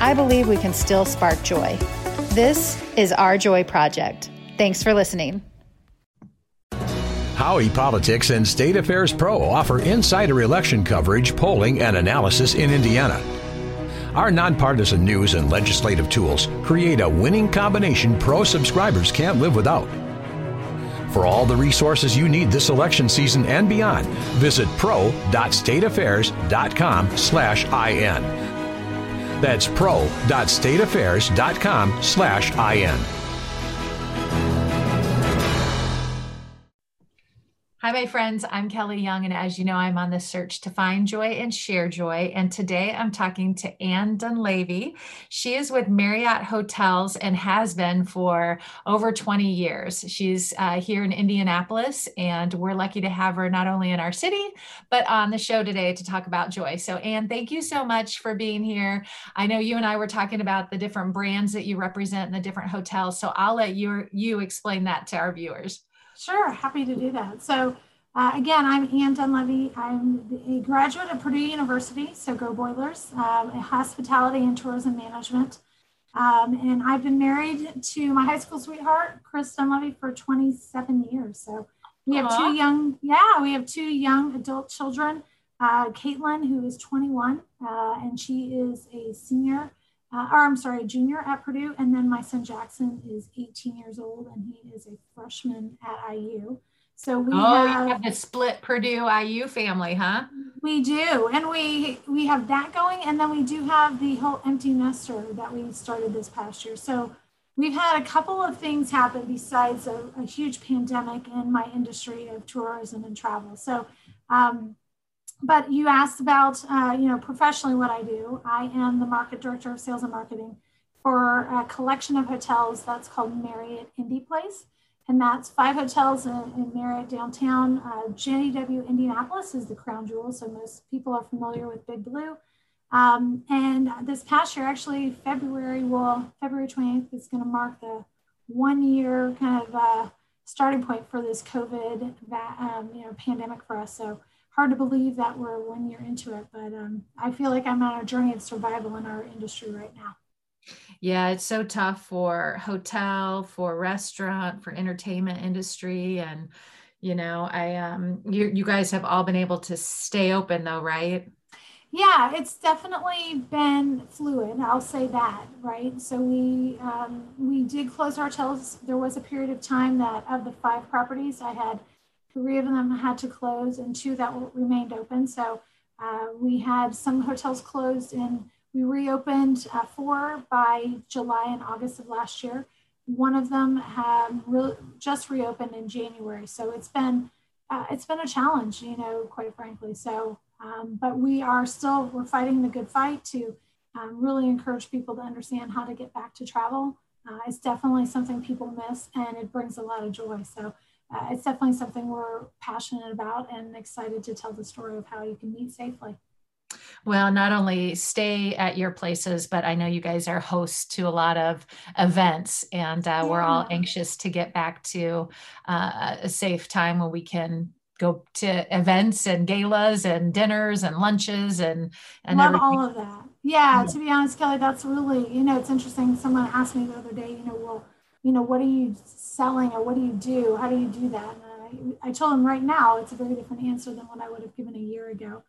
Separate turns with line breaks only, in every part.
I believe we can still spark joy. This is Our Joy Project. Thanks for listening.
Howey Politics and State Affairs Pro offer insider election coverage, polling, and analysis in Indiana. Our nonpartisan news and legislative tools create a winning combination pro subscribers can't live without. For all the resources you need this election season and beyond, visit pro.stateaffairs.com slash IN. That's pro.stateaffairs.com slash IN.
Hi, my friends. I'm Kelly Young, and as you know, I'm on the search to find joy and share joy. And today I'm talking to Anne Dunlavy. She is with Marriott Hotels and has been for over 20 years. She's uh, here in Indianapolis, and we're lucky to have her not only in our city, but on the show today to talk about joy. So, Anne, thank you so much for being here. I know you and I were talking about the different brands that you represent in the different hotels. So, I'll let you, you explain that to our viewers.
Sure, happy to do that. So, uh, again, I'm Anne Dunlavy. I'm a graduate of Purdue University, so go Boilers, um, in hospitality and tourism management. Um, and I've been married to my high school sweetheart, Chris Dunlavy, for 27 years. So we have two young, yeah, we have two young adult children. Uh, Caitlin, who is 21, uh, and she is a senior, uh, or I'm sorry, a junior at Purdue. And then my son Jackson is 18 years old, and he is a freshman at IU.
So we oh, have, you have the split Purdue IU family, huh?
We do, and we we have that going, and then we do have the whole empty nester that we started this past year. So we've had a couple of things happen besides a, a huge pandemic in my industry of tourism and travel. So, um, but you asked about uh, you know professionally what I do. I am the market director of sales and marketing for a collection of hotels that's called Marriott Indy Place and that's five hotels in, in Marriott downtown. Uh, JW Indianapolis is the crown jewel, so most people are familiar with Big Blue. Um, and this past year, actually, February, well, February 28th is going to mark the one year kind of uh, starting point for this COVID um, you know, pandemic for us. So hard to believe that we're one year into it, but um, I feel like I'm on a journey of survival in our industry right now.
Yeah, it's so tough for hotel, for restaurant, for entertainment industry and you know, I um you you guys have all been able to stay open though, right?
Yeah, it's definitely been fluid. I'll say that, right? So we um, we did close our hotels. There was a period of time that of the five properties, I had three of them had to close and two that remained open. So uh, we had some hotels closed and we reopened uh, four by July and August of last year. One of them had re- just reopened in January, so it's been uh, it's been a challenge, you know, quite frankly. So, um, but we are still we're fighting the good fight to um, really encourage people to understand how to get back to travel. Uh, it's definitely something people miss, and it brings a lot of joy. So. Uh, it's definitely something we're passionate about and excited to tell the story of how you can meet safely.
Well, not only stay at your places, but I know you guys are hosts to a lot of events, and uh, yeah. we're all anxious to get back to uh, a safe time when we can go to events and galas and dinners and lunches and and
love everything. all of that. Yeah, yeah, to be honest, Kelly, that's really you know it's interesting. Someone asked me the other day, you know, well, you know, what are you selling or what do you do? How do you do that? And I, I told them right now it's a very different answer than what I would have given a year ago.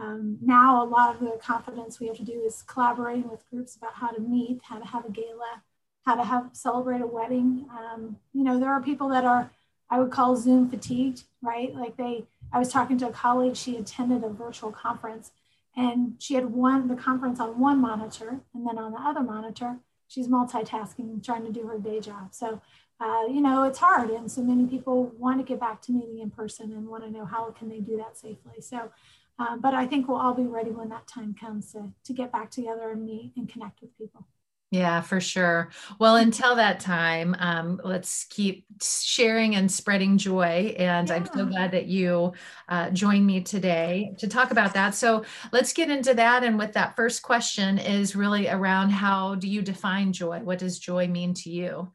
Um, now, a lot of the confidence we have to do is collaborating with groups about how to meet, how to have a gala, how to have celebrate a wedding. Um, you know, there are people that are, I would call Zoom fatigued, right? Like they, I was talking to a colleague, she attended a virtual conference and she had one, the conference on one monitor, and then on the other monitor, she's multitasking, trying to do her day job. So, uh, you know, it's hard. And so many people want to get back to meeting in person and want to know how can they do that safely. So, um, but I think we'll all be ready when that time comes to, to get back together and meet and connect with people.
Yeah, for sure. Well, until that time, um, let's keep sharing and spreading joy. And yeah. I'm so glad that you uh, joined me today to talk about that. So let's get into that. And with that first question is really around how do you define joy? What does joy mean to you?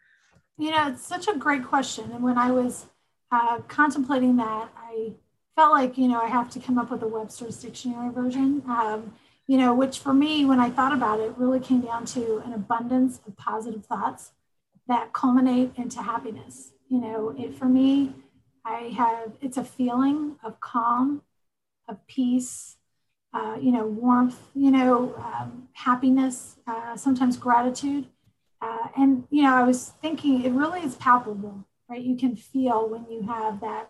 You know, it's such a great question. And when I was uh, contemplating that, I felt like, you know, I have to come up with a Webster's dictionary version. Um, you know, which for me, when I thought about it, really came down to an abundance of positive thoughts that culminate into happiness. You know, it for me, I have it's a feeling of calm, of peace, uh, you know, warmth, you know, um, happiness, uh, sometimes gratitude. Uh, and, you know, I was thinking it really is palpable, right? You can feel when you have that,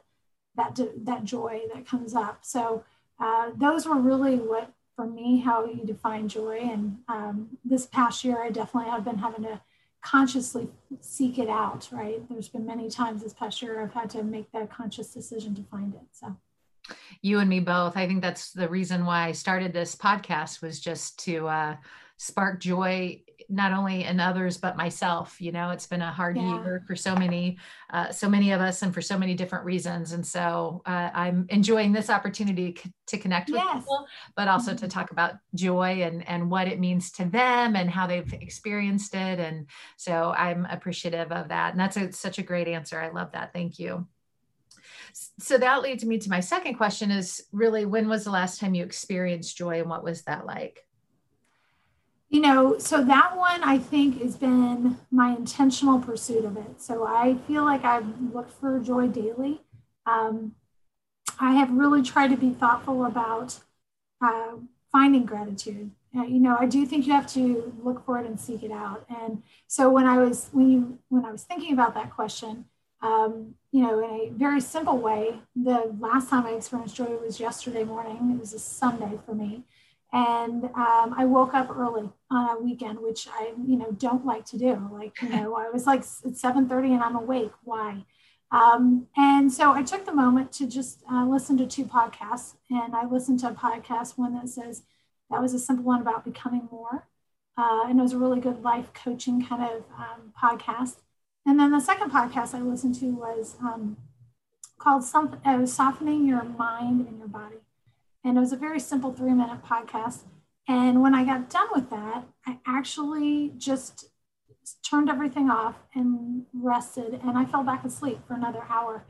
that, that joy that comes up. So uh, those were really what for me how you define joy. And um, this past year, I definitely have been having to consciously seek it out, right? There's been many times this past year I've had to make that conscious decision to find it. So
you and me both. I think that's the reason why I started this podcast was just to uh, spark joy not only in others but myself you know it's been a hard yeah. year for so many uh, so many of us and for so many different reasons. And so uh, i'm enjoying this opportunity to connect with yes. people but also mm-hmm. to talk about joy and and what it means to them and how they've experienced it. And so i'm appreciative of that. And that's a, such a great answer. I love that. Thank you. So that leads me to my second question is really when was the last time you experienced joy and what was that like
you know, so that one I think has been my intentional pursuit of it. So I feel like I've looked for joy daily. Um, I have really tried to be thoughtful about uh, finding gratitude. Uh, you know, I do think you have to look for it and seek it out. And so when I was when you when I was thinking about that question, um, you know, in a very simple way, the last time I experienced joy was yesterday morning. It was a Sunday for me and um, I woke up early on a weekend, which I, you know, don't like to do. Like, you know, I was like it's 7:30 and I'm awake. Why? Um, and so I took the moment to just uh, listen to two podcasts, and I listened to a podcast, one that says that was a simple one about becoming more, uh, and it was a really good life coaching kind of um, podcast. And then the second podcast I listened to was um, called uh, softening your mind and your body. And it was a very simple three minute podcast. And when I got done with that, I actually just turned everything off and rested. And I fell back asleep for another hour.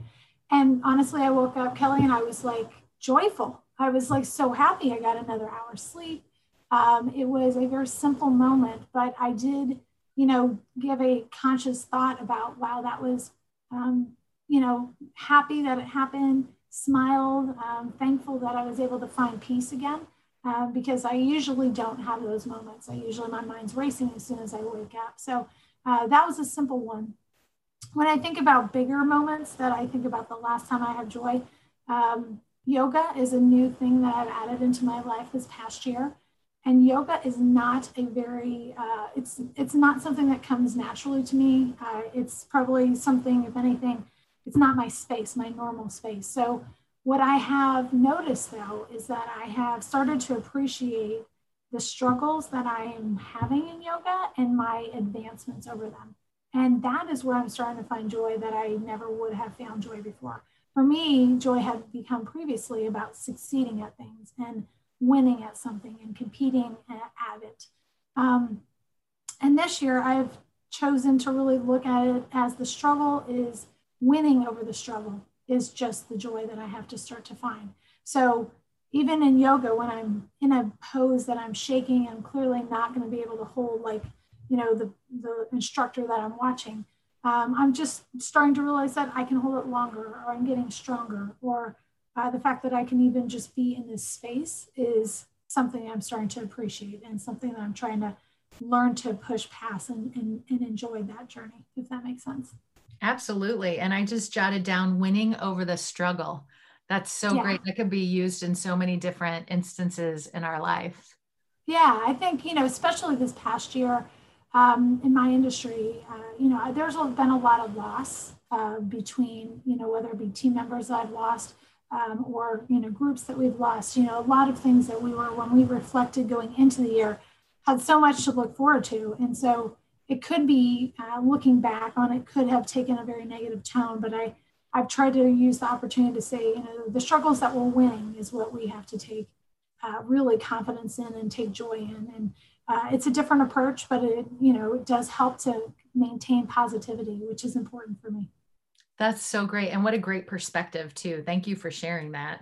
And honestly, I woke up, Kelly, and I was like joyful. I was like so happy I got another hour sleep. Um, it was a very simple moment, but I did, you know, give a conscious thought about, wow, that was, um, you know, happy that it happened smiled, um, thankful that I was able to find peace again. Uh, because I usually don't have those moments. I usually, my mind's racing as soon as I wake up. So uh, that was a simple one. When I think about bigger moments that I think about the last time I had joy, um, yoga is a new thing that I've added into my life this past year. And yoga is not a very, uh, it's, it's not something that comes naturally to me. Uh, it's probably something, if anything, it's not my space, my normal space. So what I have noticed though is that I have started to appreciate the struggles that I am having in yoga and my advancements over them. And that is where I'm starting to find joy that I never would have found joy before. For me, joy had become previously about succeeding at things and winning at something and competing at it. Um, and this year, I've chosen to really look at it as the struggle is winning over the struggle is just the joy that I have to start to find. So even in yoga, when I'm in a pose that I'm shaking, I'm clearly not going to be able to hold like, you know, the, the instructor that I'm watching. Um, I'm just starting to realize that I can hold it longer or I'm getting stronger or uh, the fact that I can even just be in this space is something I'm starting to appreciate and something that I'm trying to learn to push past and, and, and enjoy that journey, if that makes sense.
Absolutely. And I just jotted down winning over the struggle. That's so yeah. great. That could be used in so many different instances in our life.
Yeah, I think, you know, especially this past year um, in my industry, uh, you know, there's been a lot of loss uh, between, you know, whether it be team members that I've lost um, or, you know, groups that we've lost, you know, a lot of things that we were, when we reflected going into the year, had so much to look forward to. And so it could be uh, looking back on it could have taken a very negative tone, but I, I've tried to use the opportunity to say, you know, the struggles that we're winning is what we have to take uh, really confidence in and take joy in. And uh, it's a different approach, but it, you know, it does help to maintain positivity, which is important for me.
That's so great. And what a great perspective too. Thank you for sharing that.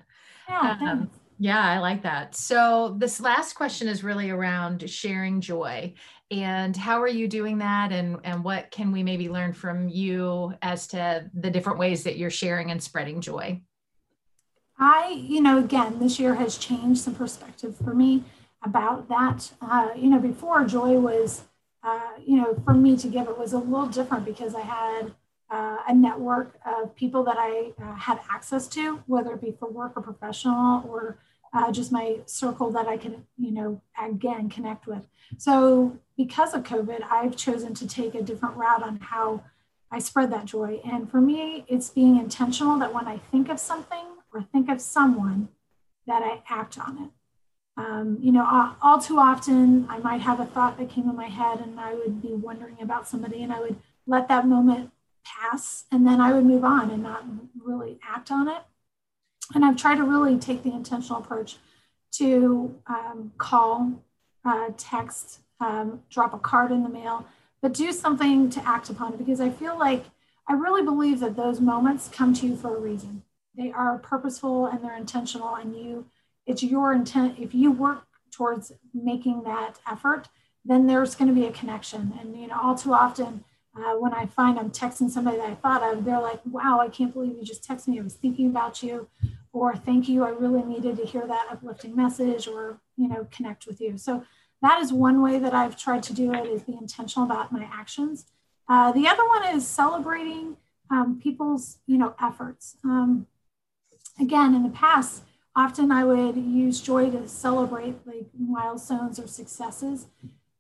Yeah,
um, yeah, I like that. So this last question is really around sharing joy. And how are you doing that? And, and what can we maybe learn from you as to the different ways that you're sharing and spreading joy?
I, you know, again, this year has changed some perspective for me about that. Uh, you know, before joy was, uh, you know, for me to give it was a little different because I had uh, a network of people that I uh, had access to, whether it be for work or professional or uh, just my circle that I can, you know, again, connect with. So because of COVID, I've chosen to take a different route on how I spread that joy. And for me, it's being intentional that when I think of something or think of someone, that I act on it. Um, you know, all, all too often I might have a thought that came in my head and I would be wondering about somebody and I would let that moment pass and then I would move on and not really act on it. And I've tried to really take the intentional approach to um, call, uh, text, um, drop a card in the mail, but do something to act upon it because I feel like I really believe that those moments come to you for a reason. They are purposeful and they're intentional, and you, it's your intent. If you work towards making that effort, then there's going to be a connection. And you know, all too often, uh, when I find I'm texting somebody that I thought of, they're like, wow, I can't believe you just texted me. I was thinking about you. Or thank you. I really needed to hear that uplifting message or, you know, connect with you. So that is one way that I've tried to do it is be intentional about my actions. Uh, the other one is celebrating um, people's, you know, efforts. Um, again, in the past, often I would use joy to celebrate like milestones or successes.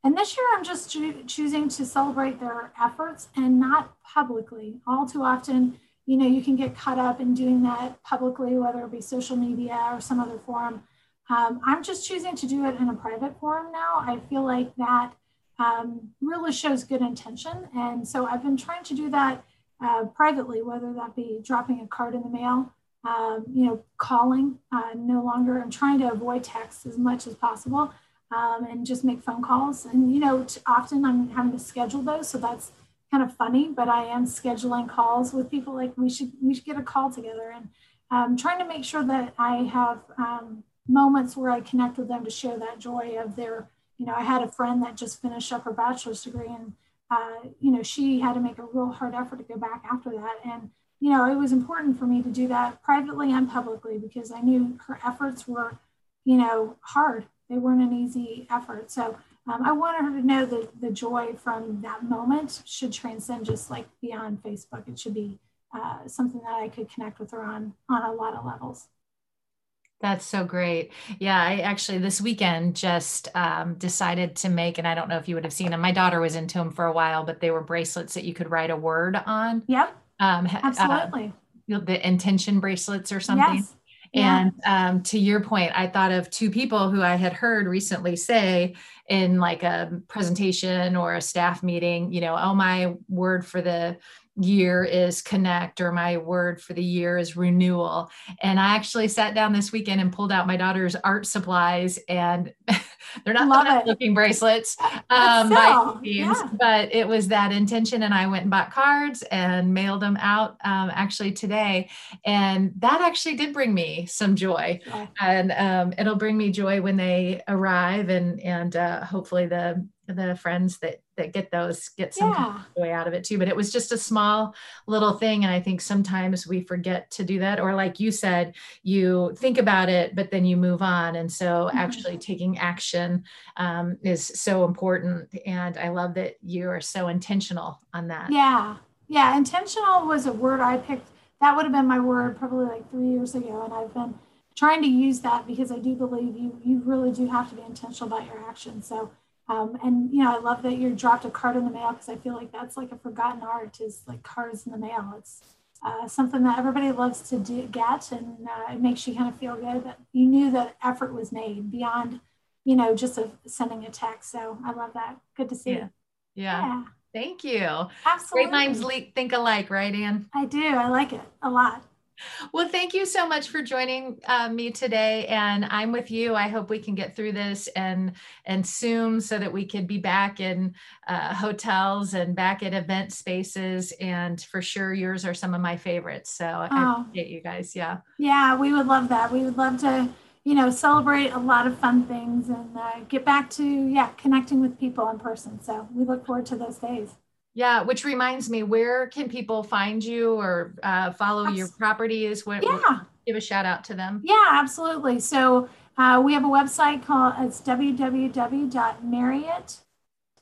And this year, I'm just cho- choosing to celebrate their efforts and not publicly. All too often, you know, you can get caught up in doing that publicly, whether it be social media or some other forum. Um, I'm just choosing to do it in a private forum now. I feel like that um, really shows good intention. And so I've been trying to do that uh, privately, whether that be dropping a card in the mail, um, you know, calling uh, no longer. I'm trying to avoid text as much as possible um, and just make phone calls. And, you know, often I'm having to schedule those. So that's kind of funny, but I am scheduling calls with people like we should, we should get a call together and um, trying to make sure that I have um, moments where I connect with them to share that joy of their, you know, I had a friend that just finished up her bachelor's degree and, uh, you know, she had to make a real hard effort to go back after that. And, you know, it was important for me to do that privately and publicly because I knew her efforts were, you know, hard they weren't an easy effort. So um, I wanted her to know that the joy from that moment should transcend just like beyond Facebook. It should be uh, something that I could connect with her on on a lot of levels.
That's so great. Yeah, I actually this weekend just um, decided to make, and I don't know if you would have seen them. My daughter was into them for a while, but they were bracelets that you could write a word on.
Yep. Um, Absolutely.
Uh, the intention bracelets or something. Yes. And um, to your point, I thought of two people who I had heard recently say in like a presentation or a staff meeting, you know, oh, my word for the year is connect or my word for the year is renewal. And i actually sat down this weekend and pulled out my daughter's art supplies and they're not looking bracelets um, by yeah. but it was that intention and i went and bought cards and mailed them out um, actually today and that actually did bring me some joy yeah. and um, it'll bring me joy when they arrive and and uh, hopefully the the friends that that get those get some yeah. joy out of it too but it was just a small little thing and i think sometimes we forget to do that or like you said you think about it but then you move on and so mm-hmm. actually taking action um, is so important and i love that you are so intentional on that
yeah yeah intentional was a word i picked that would have been my word probably like three years ago and i've been trying to use that because i do believe you you really do have to be intentional about your actions so um, and you know, I love that you dropped a card in the mail because I feel like that's like a forgotten art is like cards in the mail. It's uh, something that everybody loves to do, get, and uh, it makes you kind of feel good that you knew that effort was made beyond you know, just a, sending a text. So I love that. Good to see
yeah.
you.
Yeah. yeah. Thank you.
Absolutely.
Great minds think alike, right, Anne?
I do. I like it a lot.
Well, thank you so much for joining uh, me today, and I'm with you. I hope we can get through this and and soon, so that we can be back in uh, hotels and back at event spaces. And for sure, yours are some of my favorites. So oh. I appreciate you guys. Yeah.
Yeah, we would love that. We would love to, you know, celebrate a lot of fun things and uh, get back to yeah connecting with people in person. So we look forward to those days.
Yeah, which reminds me, where can people find you or uh, follow Absolutely. your properties? What,
yeah.
Give a shout out to them.
Yeah, absolutely. So uh, we have a website called it's www.marriott,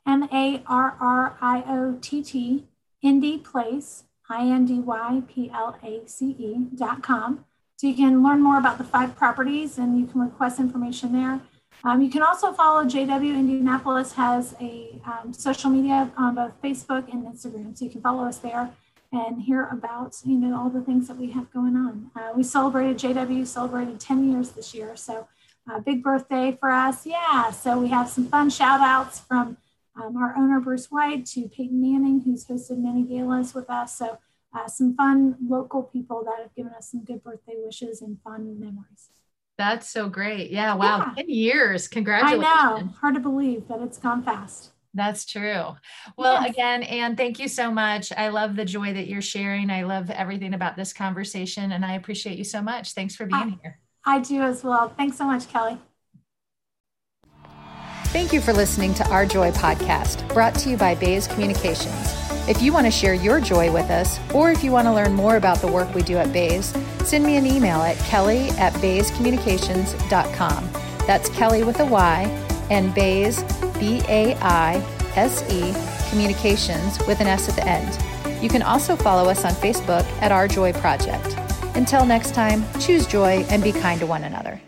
M A R R I O T T, Indy Place, I N D Y P L A C E dot com. So you can learn more about the five properties and you can request information there. Um, you can also follow JW Indianapolis has a um, social media on both Facebook and Instagram, so you can follow us there and hear about you know all the things that we have going on. Uh, we celebrated JW celebrated 10 years this year, so a big birthday for us. Yeah, so we have some fun shout outs from um, our owner Bruce White to Peyton Manning, who's hosted many galas with us. So uh, some fun local people that have given us some good birthday wishes and fun memories.
That's so great. Yeah. Wow. Yeah. 10 years. Congratulations.
I know. Hard to believe that it's gone fast.
That's true. Well, yes. again, Anne, thank you so much. I love the joy that you're sharing. I love everything about this conversation, and I appreciate you so much. Thanks for being I, here.
I do as well. Thanks so much, Kelly.
Thank you for listening to Our Joy podcast, brought to you by Baise Communications. If you want to share your joy with us, or if you want to learn more about the work we do at Baise, send me an email at kelly at baisecommunications.com. That's Kelly with a Y and Baise, B A I S E, communications with an S at the end. You can also follow us on Facebook at Our Joy Project. Until next time, choose joy and be kind to one another.